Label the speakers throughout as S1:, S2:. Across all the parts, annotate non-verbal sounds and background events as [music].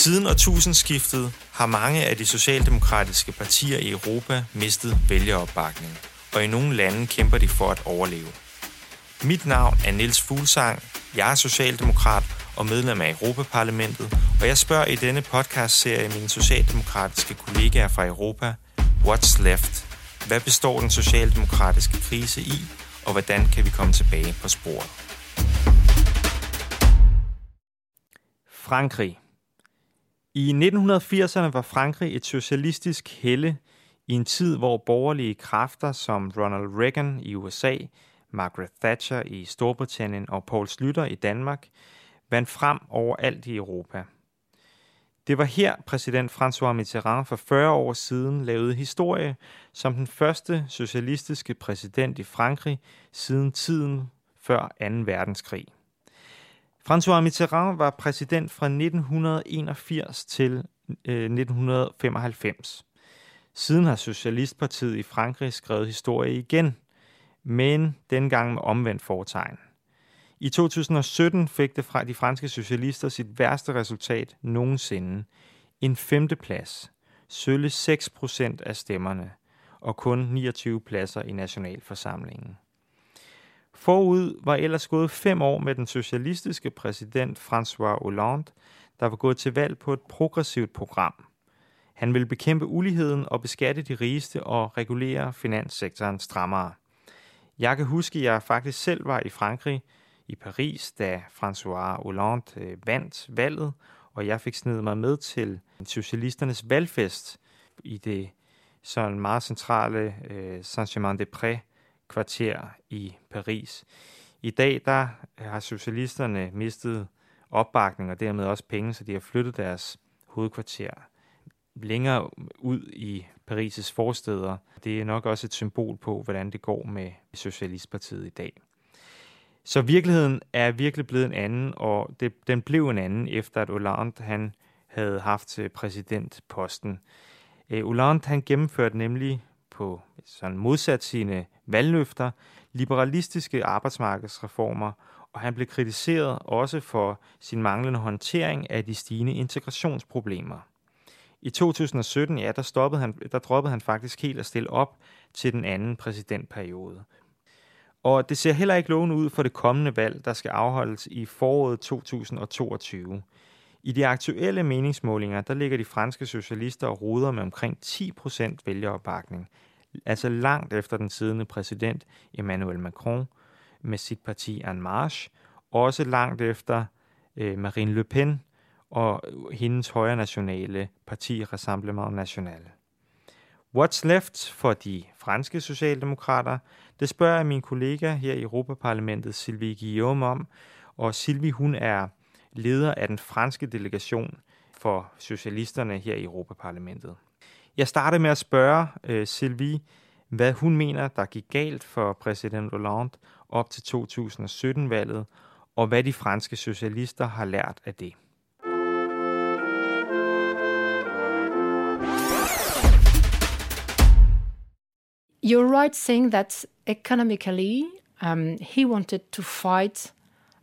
S1: Siden årtusindskiftet har mange af de socialdemokratiske partier i Europa mistet vælgeropbakning, og i nogle lande kæmper de for at overleve. Mit navn er Niels Fuglsang, jeg er socialdemokrat og medlem af Europaparlamentet, og jeg spørger i denne podcast-serie mine socialdemokratiske kollegaer fra Europa, What's Left? Hvad består den socialdemokratiske krise i, og hvordan kan vi komme tilbage på sporet? Frankrig. I 1980'erne var Frankrig et socialistisk helle i en tid, hvor borgerlige kræfter som Ronald Reagan i USA, Margaret Thatcher i Storbritannien og Paul Slytter i Danmark vandt frem overalt i Europa. Det var her præsident François Mitterrand for 40 år siden lavede historie som den første socialistiske præsident i Frankrig siden tiden før 2. verdenskrig. François Mitterrand var præsident fra 1981 til øh, 1995. Siden har Socialistpartiet i Frankrig skrevet historie igen, men dengang med omvendt foretegn. I 2017 fik det fra de franske socialister sit værste resultat nogensinde. En femteplads, sølle 6 procent af stemmerne og kun 29 pladser i nationalforsamlingen. Forud var ellers gået fem år med den socialistiske præsident François Hollande, der var gået til valg på et progressivt program. Han ville bekæmpe uligheden og beskatte de rigeste og regulere finanssektoren strammere. Jeg kan huske, at jeg faktisk selv var i Frankrig, i Paris, da François Hollande øh, vandt valget, og jeg fik snedet mig med til socialisternes valgfest i det sådan meget centrale øh, Saint-Germain-des-Prés kvarter i Paris. I dag der har socialisterne mistet opbakning og dermed også penge, så de har flyttet deres hovedkvarter længere ud i Paris' forsteder. Det er nok også et symbol på, hvordan det går med Socialistpartiet i dag. Så virkeligheden er virkelig blevet en anden, og det, den blev en anden, efter at Hollande han havde haft præsidentposten. Øh, Hollande han gennemførte nemlig på sådan modsat sine valgløfter liberalistiske arbejdsmarkedsreformer, og han blev kritiseret også for sin manglende håndtering af de stigende integrationsproblemer. I 2017, ja, der, stoppede han, der droppede han faktisk helt at stille op til den anden præsidentperiode. Og det ser heller ikke lovende ud for det kommende valg, der skal afholdes i foråret 2022. I de aktuelle meningsmålinger, der ligger de franske socialister og ruder med omkring 10% vælgeropbakning, altså langt efter den siddende præsident Emmanuel Macron med sit parti En Marche, også langt efter øh, Marine Le Pen og hendes højre nationale parti Rassemblement National. What's left for de franske socialdemokrater? Det spørger jeg min kollega her i Europaparlamentet, Sylvie Guillaume, om. Og Sylvie, hun er leder af den franske delegation for socialisterne her i Europaparlamentet. Jeg startede med at spørge uh, Sylvie, hvad hun mener, der gik galt for præsident Hollande op til 2017-valget, og hvad de franske socialister har lært af det.
S2: You're right saying that economically, um, he wanted to fight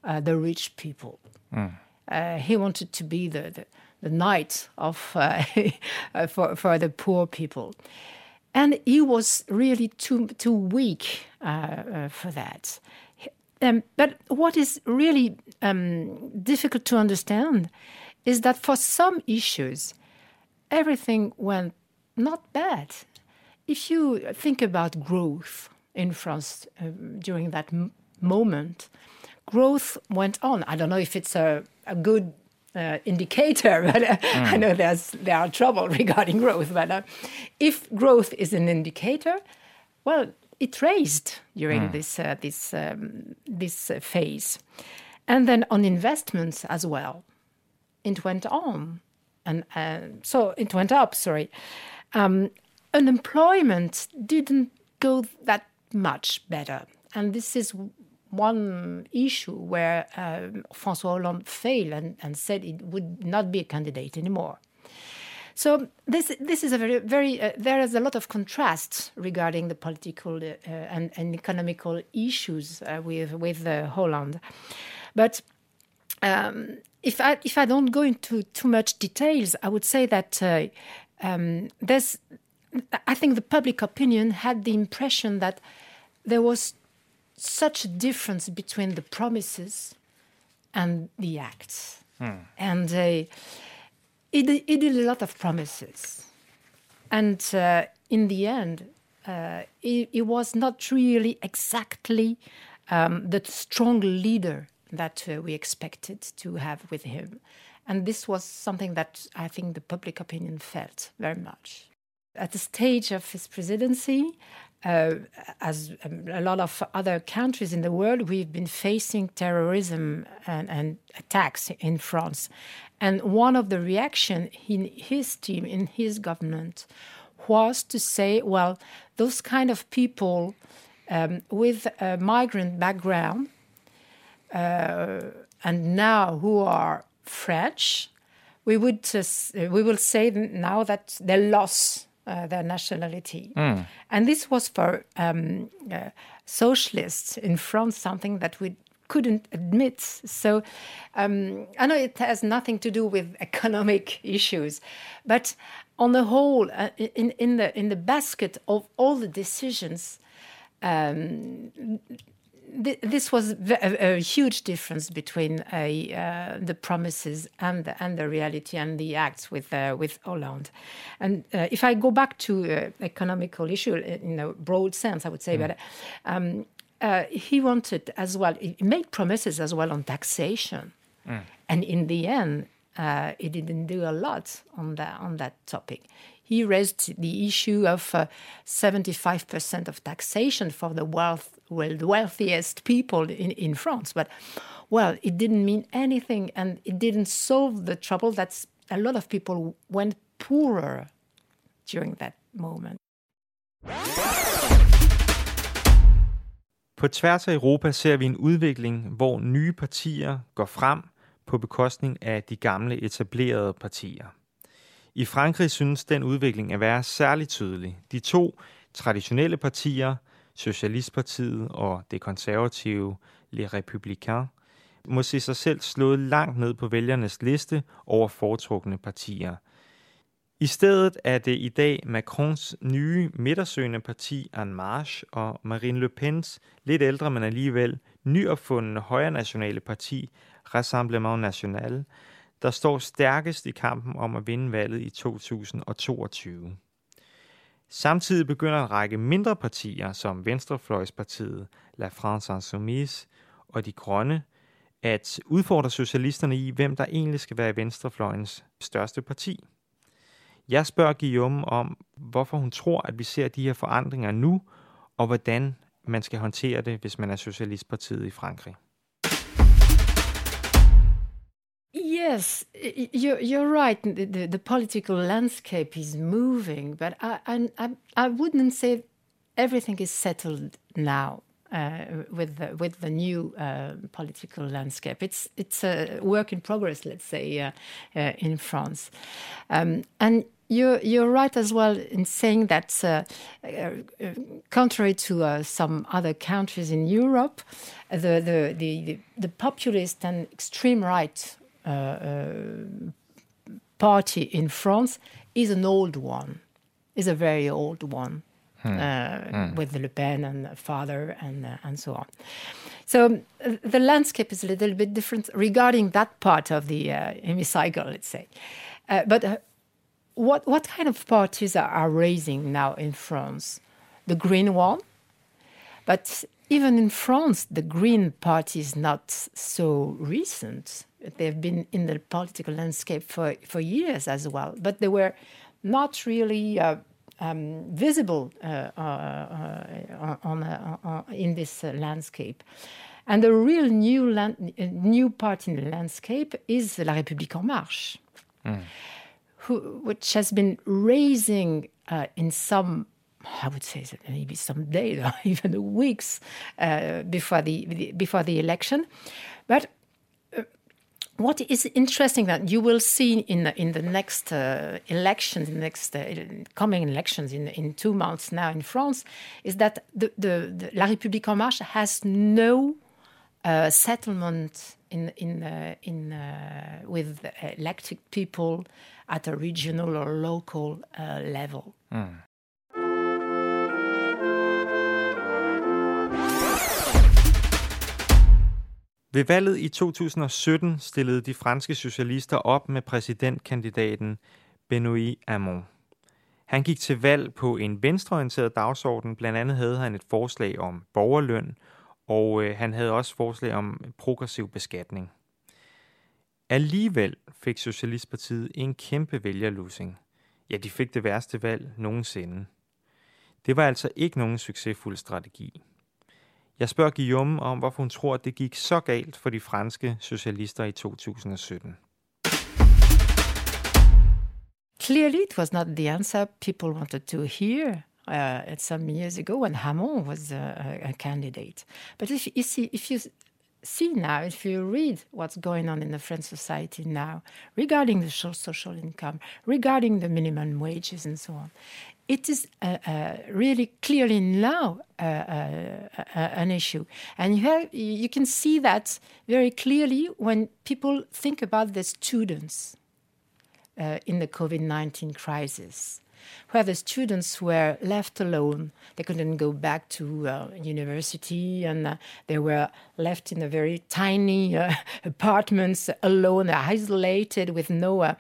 S2: uh, the rich people. Mm. Uh, he wanted to be the, the, the knight of [laughs] uh, for, for the poor people. And he was really too, too weak uh, uh, for that. Um, but what is really um, difficult to understand is that for some issues, everything went not bad if you think about growth in France uh, during that moment, growth went on. I don't know if it's a, a good uh, indicator, [laughs] but uh, mm. I know there's there are trouble [laughs] regarding growth. But uh, if growth is an indicator, well, it raised during mm. this uh, this um, this uh, phase, and then on investments as well, it went on, and so it went up. Sorry. Um, unemployment didn't go that much better. And this is one issue where um, François Hollande failed and, and, said it would not be a candidate anymore. So this this is a very very uh, there is a lot of contrast regarding the political uh, and, and, economical issues uh, with with uh, Hollande, but um, if I if I don't go into too much details, I would say that uh, um, there's. I think the public opinion had the impression that there was such a difference between the promises and the acts, hmm. and uh, he, he did a lot of promises, and uh, in the end, uh, he, he, was not really exactly um, the strong leader that uh, we expected to have with him. And this was something that I think the public opinion felt very much. At the stage of his presidency, uh, as um, a lot of other countries in the world, we've been facing terrorism and, and attacks in France. And one of the reactions in his team, in his government, was to say, well, those kind of people um, with a migrant background uh, and now who are French, we would uh, we will say now that they lost uh, their nationality, mm. and this was for um, uh, socialists in France something that we couldn't admit. So um, I know it has nothing to do with [laughs] economic issues, but on the whole, uh, in in the in the basket of all the decisions. Um, this was a, a, huge difference between uh, the promises and the, and the reality and the acts with uh, with Hollande. And uh, if I go back to uh, economical issue in a broad sense, I would say, mm. but um, uh, he wanted as well. He made promises as well on taxation, mm. and in the end, uh, he didn't do a lot on that on that topic he raised the issue of uh, 75% of taxation for the wealth, well, the wealthiest people in, in France. But, well, it didn't mean anything and it didn't solve the trouble that a lot of people went poorer during that moment.
S1: På tværs af Europa ser vi en udvikling, hvor nye partier går frem på bekostning af de gamle etablerede partier. I Frankrig synes den udvikling at være særligt tydelig. De to traditionelle partier, Socialistpartiet og det konservative Les Républicains, må se sig selv slået langt ned på vælgernes liste over foretrukne partier. I stedet er det i dag Macrons nye midtersøgende parti En Marche og Marine Le Pens lidt ældre, men alligevel nyopfundne højre nationale parti Rassemblement National, der står stærkest i kampen om at vinde valget i 2022. Samtidig begynder en række mindre partier, som Venstrefløjspartiet, La France Insoumise og De Grønne, at udfordre socialisterne i, hvem der egentlig skal være Venstrefløjens største parti. Jeg spørger Guillaume om, hvorfor hun tror, at vi ser de her forandringer nu, og hvordan man skal håndtere det, hvis man er Socialistpartiet i Frankrig.
S2: Yes, you're, you're right. The, the, the, political landscape is moving, but I, I, I wouldn't say everything is settled now. Uh, with the, with the new uh, political landscape, it's it's a work in progress. Let's say uh, uh in France, um, and you're, you're right as well in saying that, uh, uh, contrary to some other countries in Europe, the, the, the, the populist and extreme right uh, uh, party in France is an old one, is a very old one. Hmm. Uh, hmm. with Le Pen and father and uh, and so on. So uh, the landscape is a little bit different regarding that part of the uh, hemicycle, let's say. but what what kind of parties are, are raising now in France? The Green one, but even in France, the Green Party is not so recent. They've been in the political landscape for, for years as well, but they were not really uh, um, visible uh, uh, uh on, uh, uh, in this landscape. And the real new, land, new part in the landscape is La République En Marche, mm. who, which has been raising in some I would say maybe some days [laughs] or even weeks uh, before the before the election. But uh, what is interesting that you will see in the, in the next uh, elections, next uh, coming elections in in two months now in France, is that the, the, the La République en Marche has no uh, settlement in in uh, in uh, with elected people at a regional or local uh, level. Mm.
S1: Ved valget i 2017 stillede de franske socialister op med præsidentkandidaten Benoît Hamon. Han gik til valg på en venstreorienteret dagsorden. Blandt andet havde han et forslag om borgerløn, og øh, han havde også forslag om progressiv beskatning. Alligevel fik Socialistpartiet en kæmpe vælgerlusing. Ja, de fik det værste valg nogensinde. Det var altså ikke nogen succesfuld strategi. Jeg spørger Guillaume om, hvorfor hun tror, at det gik så galt for de franske socialister i 2017.
S2: Clearly, it was not the answer people wanted to hear uh, some years ago when Hamon was uh, a, a candidate. But if you see, if you see now, if you read what's going on in the French society now regarding the social income, regarding the minimum wages, and so on, it is uh, uh, really clearly now uh, uh, uh, an issue. And you, have, you can see that very clearly when people think about the students uh, in the COVID 19 crisis where the students were left alone. They couldn't go back to uh, university and uh, they were left in a very tiny uh, [laughs] apartments alone, isolated with no, uh,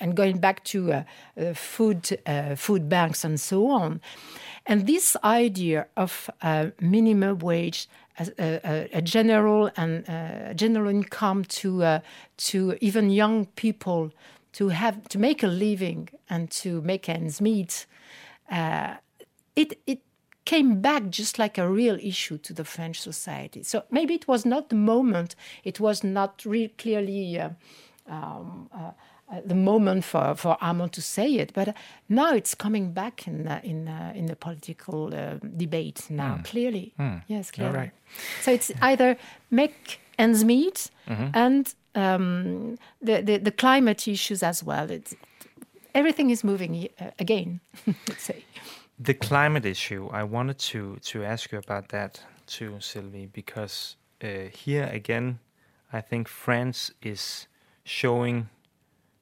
S2: and going back to uh, uh, food, food banks and so on. And this idea of minimum wage a, a, a, general and uh, general income to uh, to even young people to have to make a living and to make ends meet, uh, it it came back just like a real issue to the French society. So maybe it was not the moment. It was not really clearly. Uh, um, uh, uh, the moment for, for Hamon to say it, but now it's coming back in uh, in uh, in the political uh, debate now. Mm. Clearly, mm. yes, clearly. Right. So it's either make ends meet mm-hmm. and um, the, the, the climate issues as well. It's, everything is moving uh, again. [laughs] let's say
S1: the climate issue. I wanted to to ask you about that too, Sylvie, because uh, here again, I think France is showing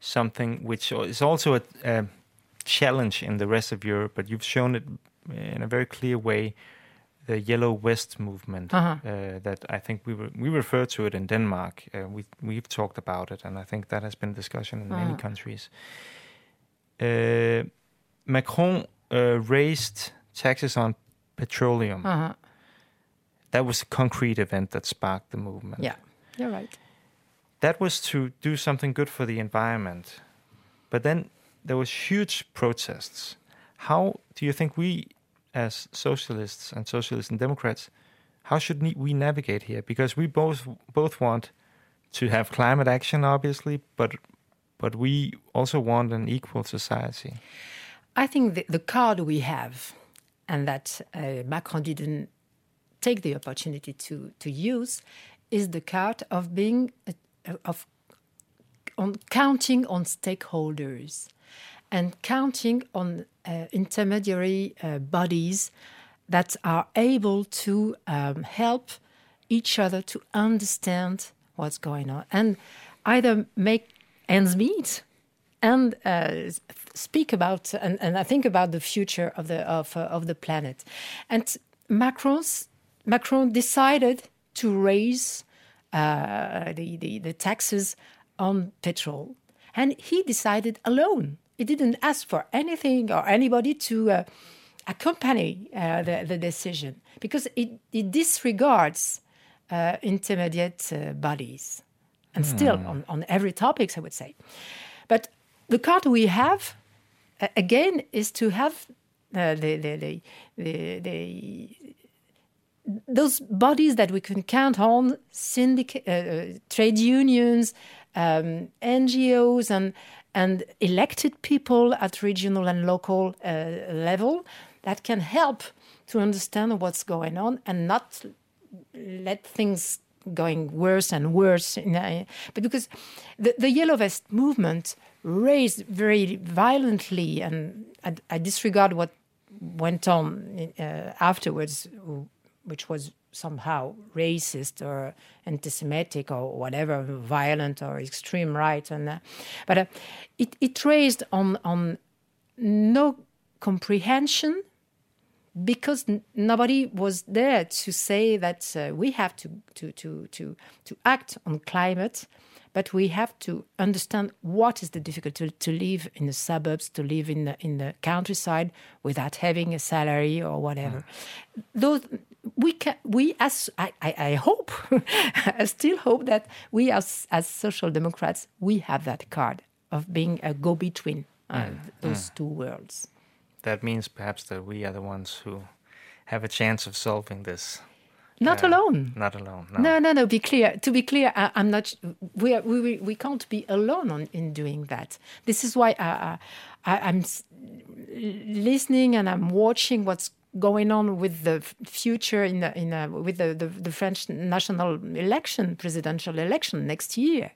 S1: something which is also a, a, challenge in the rest of Europe, but you've shown it in a very clear way the Yellow Vest movement uh-huh. uh, that I think we we refer to it in Denmark. Uh, we we've talked about it, and I think that has been discussion in uh-huh. many countries. Uh, Macron uh, raised taxes on petroleum. Uh-huh. That was a concrete event that sparked the movement.
S2: Yeah, you're right.
S1: That was to do something good for the environment, but then there was huge protests. How do you think we as socialists and socialists and Democrats, how should we navigate here? Because we both both want to have climate action, obviously, but but we also want an equal society.
S2: I think the, the card we have, and that uh, Macron didn't take the opportunity to to use, is the card of being uh, of on counting on stakeholders and counting on uh, intermediary uh, bodies that are able to um, help each other to understand what's going on and either make ends meet and uh, speak about and, and I think about the future of the of, uh, of the planet. And Macron's Macron decided to raise uh, the, the, the taxes on petrol, and he decided alone it didn't ask for anything or anybody to uh, accompany uh, the, the, decision because it, it disregards uh, intermediate uh, bodies and mm. still on, on every topics i would say but the card we have again is to have uh, the, the, the, the, those bodies that we can count on syndicate uh, trade unions um, ngos and and elected people at regional and local uh, level that can help to understand what's going on and not let things going worse and worse. But because the, the Yellow Vest movement raised very violently, and I, I disregard what went on uh, afterwards, which was somehow racist or anti-Semitic or whatever, violent or extreme right, and uh, but uh, it it raised on on no comprehension because nobody was there to say that uh, we have to, to, to, to, to act on climate, but we have to understand what is the difficulty to, to live in the suburbs, to live in the, in the countryside without having a salary or whatever. Mm. Those, we can, we as I, I, I hope, [laughs] I still hope that we as, as social democrats, we have that card of being a go-between uh, mm. those mm. two worlds
S1: that means perhaps that we are the ones who have a chance of solving this.
S2: Not uh, alone.
S1: Not alone.
S2: No. no, no, no. Be clear. To be clear, I, am not. We, are, we we can't be alone on, in doing that. This is why I, I, I'm listening and I'm watching what's going on with the future in the, in the, with the, the, the French national election, presidential election next year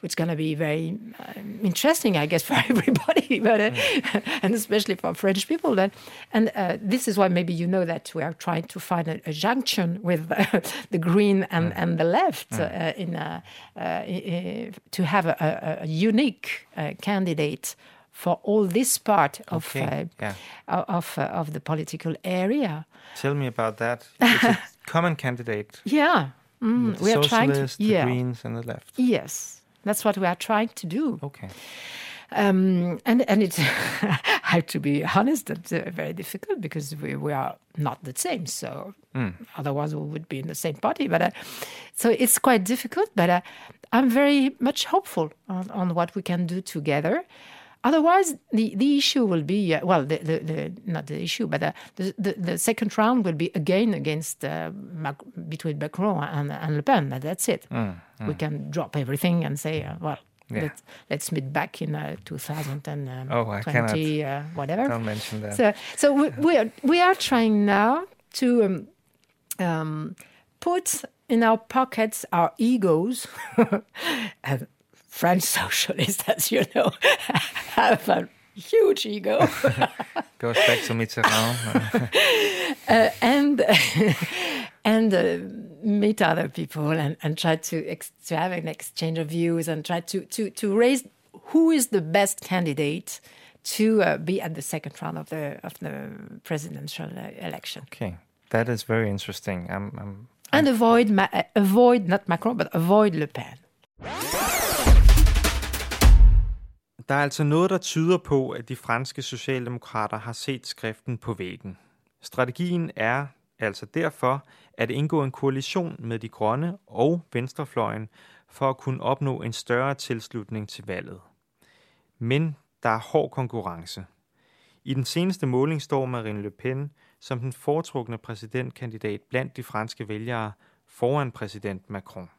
S2: which is going to be very uh, interesting, I guess, [laughs] for everybody, [laughs] but uh, mm. and especially for French people. That and uh, this is why maybe you know that we are trying to find a, a junction with [laughs] the green and, mm. and the left mm. Uh, in, uh, uh, to have a, a, a unique candidate for all this part of okay. yeah. of of the political area.
S1: Tell me about that. It's a [laughs] common candidate.
S2: Yeah.
S1: Mm, we are trying to, the yeah. Greens and the left.
S2: Yes, that's what we are trying to do.
S1: Okay.
S2: Um, and and it's [laughs] I have to be honest, it's uh, very difficult because we, we are not the same. So mm. otherwise we would be in the same party. But uh, so it's quite difficult. But uh, I'm very much hopeful on, on what we can do together. Otherwise, the, the issue will be uh, well, the, the, the, not the issue, but uh, the, the, the second round will be again against uh, Mac- between Macron and, and Le Pen. And That's it. Mm, mm. We can drop everything and say, uh, well, yeah. let's, let's meet back in uh, 2020, um, oh, I cannot, uh, whatever.
S1: Don't mention that.
S2: So, so we, we, are, we are trying now to um, um, put in our pockets our egos [laughs] and French [laughs] socialists, as you know, [laughs] have a huge ego. [laughs]
S1: Goes back to Mitterrand.
S2: uh, and and uh, meet other people and, and try to, ex- to have an exchange of views and try to, to, to raise who is the best candidate to uh, be at the second round of the of the presidential uh, election.
S1: Okay, that is very interesting. I'm, I'm, I'm
S2: and avoid Ma- avoid not Macron, but avoid Le Pen.
S1: Der er altså noget, der tyder på, at de franske socialdemokrater har set skriften på væggen. Strategien er altså derfor at indgå en koalition med de grønne og venstrefløjen for at kunne opnå en større tilslutning til valget. Men der er hård konkurrence. I den seneste måling står Marine Le Pen som den foretrukne præsidentkandidat blandt de franske vælgere foran præsident Macron.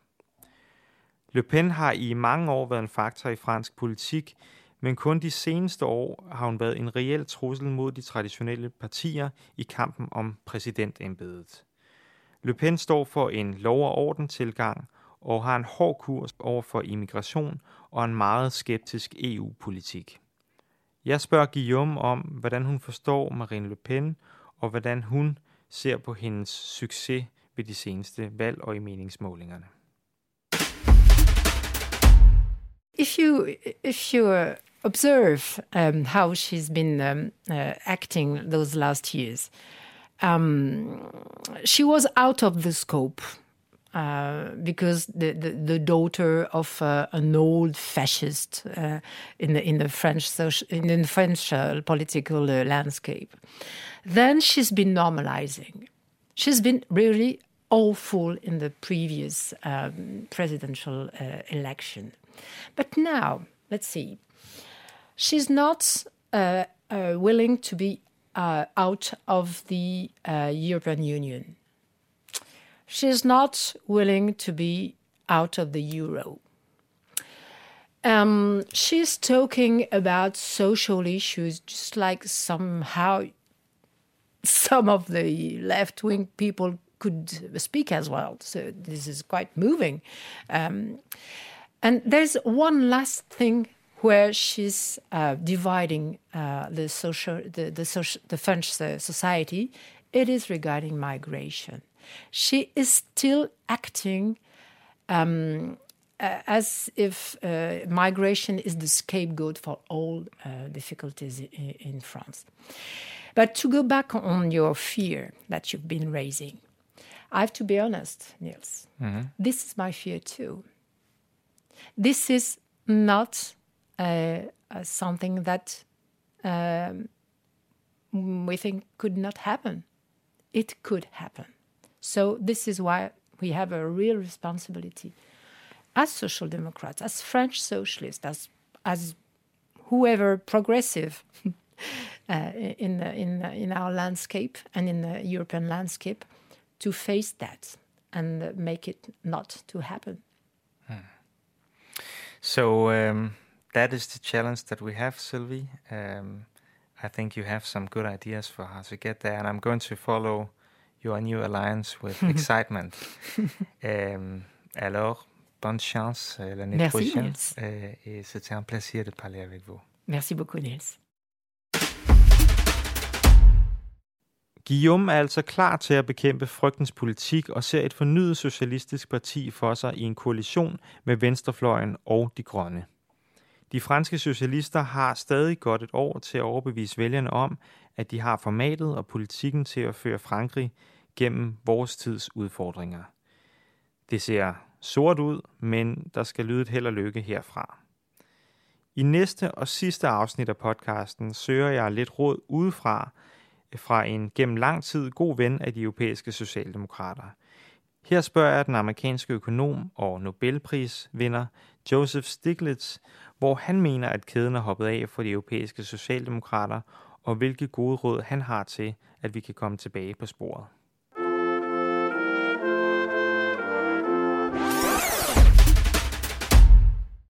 S1: Le Pen har i mange år været en faktor i fransk politik, men kun de seneste år har hun været en reel trussel mod de traditionelle partier i kampen om præsidentembedet. Le Pen står for en lov- og orden tilgang og har en hård kurs over for immigration og en meget skeptisk EU-politik. Jeg spørger Guillaume om, hvordan hun forstår Marine Le Pen, og hvordan hun ser på hendes succes ved de seneste valg og i meningsmålingerne.
S2: If you, if you observe um, how she's been um, uh, acting those last years. Um, she was out of the scope uh, because the, the, the, daughter of uh, an old fascist uh, in the in the French social, in the French uh, political uh, landscape. Then she's been normalizing. She's been really awful in the previous um, presidential election, but now let's see she's not uh, uh, willing to be uh, out of the uh, European Union. She's not willing to be out of the euro. Um, she's talking about social issues just like somehow some of the left wing people could speak as well. So this is quite moving. Um, and there's one last thing where she's uh, dividing uh, the social, the the, social, the French society. It is regarding migration. she is still acting um, uh, as if uh, migration is the scapegoat for all uh, difficulties in, in, France. But to go back on your fear that you've been raising, I have to be honest, Niels. Mm-hmm. This is my fear too. This is not uh, uh, something that um, we think could not happen. It could happen. So, this is why we have a real responsibility as social democrats, as French socialists, as, as whoever progressive [laughs] uh, in, in, in our landscape and in the European landscape to face that and make it not to happen. Hmm.
S1: So um, that is the challenge that we have, Sylvie. Um, I think you have some good ideas for how to get there, and I'm going to follow your new alliance with [laughs] excitement. um, alors, bonne chance euh, l'année prochaine. Euh, et c'était un plaisir de parler avec vous.
S2: Merci beaucoup, Niels.
S1: Guillaume er altså klar til at bekæmpe frygtens politik og ser et fornyet socialistisk parti for sig i en koalition med venstrefløjen og de grønne. De franske socialister har stadig godt et år til at overbevise vælgerne om, at de har formatet og politikken til at føre Frankrig gennem vores tids udfordringer. Det ser sort ud, men der skal lyde et held og lykke herfra. I næste og sidste afsnit af podcasten søger jeg lidt råd udefra fra en gennem lang tid god ven af de europæiske socialdemokrater. Her spørger jeg den amerikanske økonom og Nobelprisvinder Joseph Stiglitz, hvor han mener, at kæden er hoppet af for de europæiske socialdemokrater, og hvilke gode råd han har til, at vi kan komme tilbage på sporet.